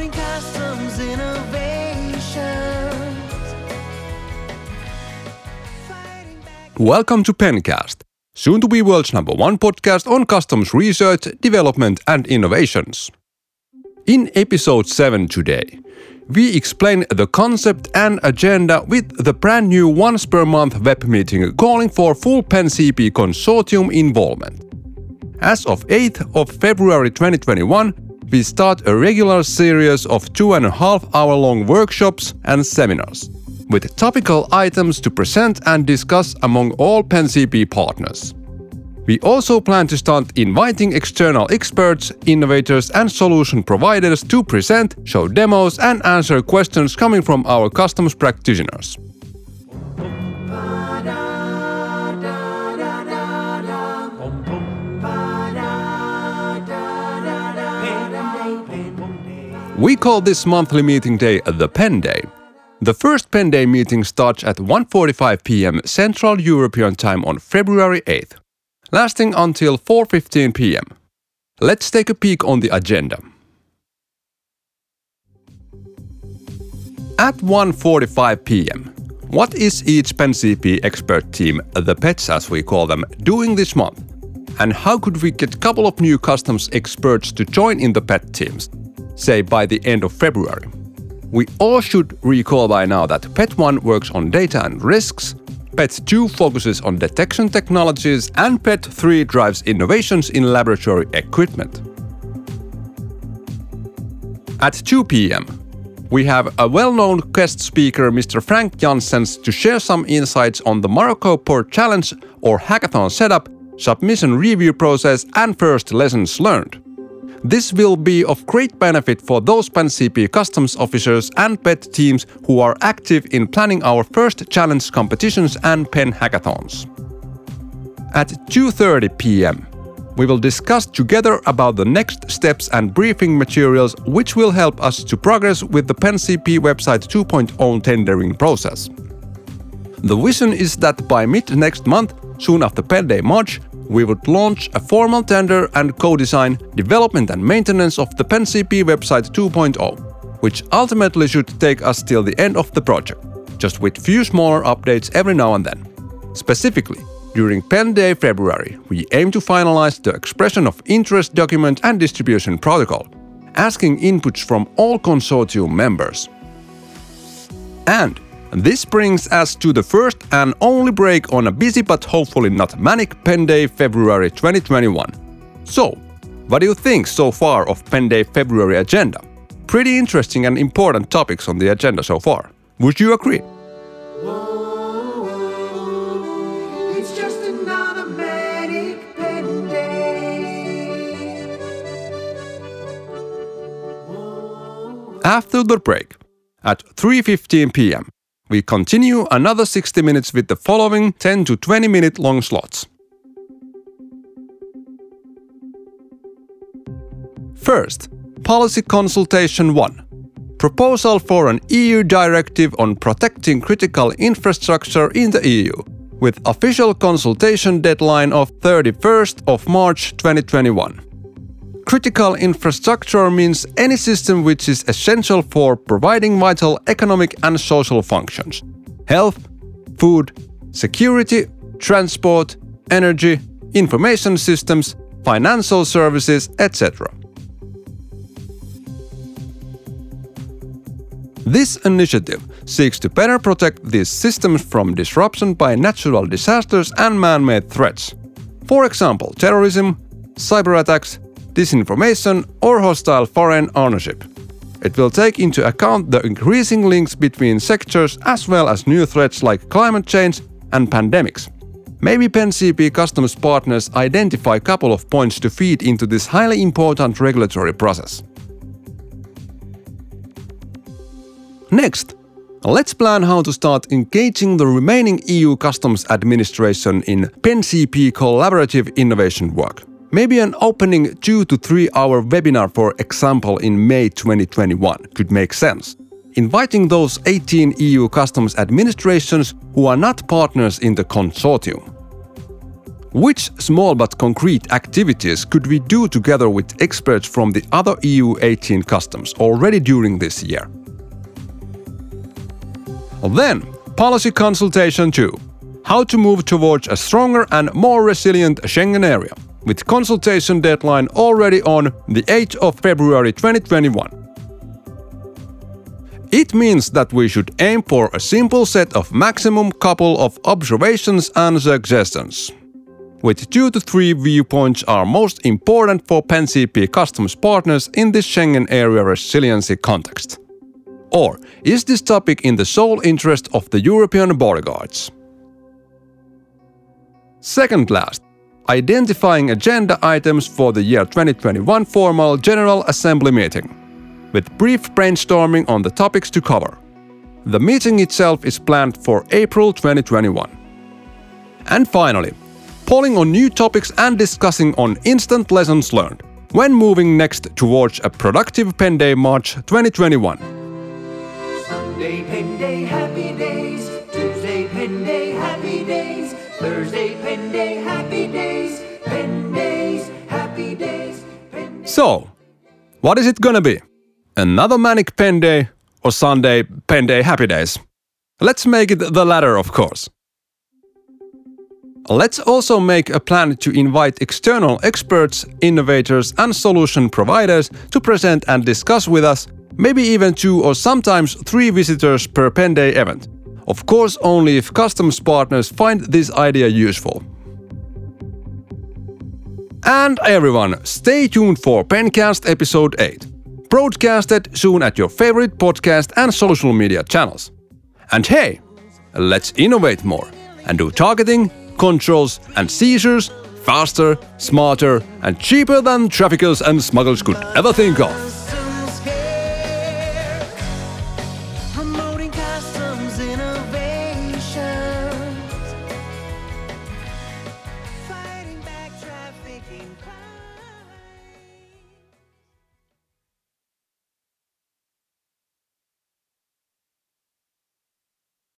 promoting customs innovations. Welcome to Pencast, soon to be world's number one podcast on customs research, development, and innovations. In episode 7 today, we explain the concept and agenda with the brand new once per month web meeting calling for full PenCP consortium involvement. As of 8th of February 2021, we start a regular series of two and a half hour long workshops and seminars, with topical items to present and discuss among all PenCP partners. We also plan to start inviting external experts, innovators, and solution providers to present, show demos, and answer questions coming from our customs practitioners. We call this monthly meeting day the Pen Day. The first Pen Day meeting starts at 1:45 p.m. Central European Time on February 8th, lasting until 4:15 p.m. Let's take a peek on the agenda. At 1:45 p.m., what is each PenCP expert team, the PETs as we call them, doing this month? And how could we get a couple of new customs experts to join in the PET teams? Say by the end of February. We all should recall by now that PET1 works on data and risks, PET2 focuses on detection technologies, and PET3 drives innovations in laboratory equipment. At 2 pm, we have a well known guest speaker, Mr. Frank Janssens, to share some insights on the Morocco Port Challenge or hackathon setup, submission review process, and first lessons learned. This will be of great benefit for those PenCP customs officers and PET teams who are active in planning our first challenge competitions and pen hackathons. At 2:30 p.m., we will discuss together about the next steps and briefing materials which will help us to progress with the PenCP website 2.0 tendering process. The vision is that by mid next month, soon after Pen Day March, we would launch a formal tender and co-design, development and maintenance of the PenCP website 2.0, which ultimately should take us till the end of the project, just with few smaller updates every now and then. Specifically, during Pen Day February, we aim to finalize the expression of interest document and distribution protocol, asking inputs from all consortium members. And this brings us to the first and only break on a busy but hopefully not manic Pen Day February 2021. So, what do you think so far of Pen Day February agenda? Pretty interesting and important topics on the agenda so far. Would you agree? It's just another manic pen day. After the break, at 3:15 p.m., we continue another 60 minutes with the following 10 to 20 minute long slots. First, Policy Consultation 1 Proposal for an EU directive on protecting critical infrastructure in the EU, with official consultation deadline of 31st of March 2021. Critical infrastructure means any system which is essential for providing vital economic and social functions health, food, security, transport, energy, information systems, financial services, etc. This initiative seeks to better protect these systems from disruption by natural disasters and man made threats. For example, terrorism, cyber attacks, disinformation, or hostile foreign ownership. It will take into account the increasing links between sectors as well as new threats like climate change and pandemics. Maybe PenCP customs partners identify a couple of points to feed into this highly important regulatory process. Next, let's plan how to start engaging the remaining EU customs administration in PenCP collaborative innovation work. Maybe an opening 2 to 3 hour webinar, for example, in May 2021 could make sense. Inviting those 18 EU customs administrations who are not partners in the consortium. Which small but concrete activities could we do together with experts from the other EU 18 customs already during this year? Then, policy consultation 2 How to move towards a stronger and more resilient Schengen area, with consultation deadline already on the 8th of February 2021. It means that we should aim for a simple set of maximum couple of observations and suggestions. With two to three viewpoints are most important for PenCP customs partners in this Schengen area resiliency context. Or is this topic in the sole interest of the European border guards? Second last, identifying agenda items for the year 2021 formal General Assembly meeting with brief brainstorming on the topics to cover. The meeting itself is planned for April 2021. And finally, polling on new topics and discussing on instant lessons learned when moving next towards a productive Pen Day March 2021. Sunday pen day happy days. Tuesday pen day happy days. Thursday pen day So, what is it gonna be? Another manic pen day or Sunday pen day happy days? Let's make it the latter, of course. Let's also make a plan to invite external experts, innovators, and solution providers to present and discuss with us, maybe even two or sometimes three visitors per pen day event. Of course, only if customs partners find this idea useful. And everyone, stay tuned for Pencast episode 8 broadcasted soon at your favorite podcast and social media channels. And hey, let's innovate more and do targeting, controls, and seizures faster, smarter, and cheaper than traffickers and smugglers could ever think of.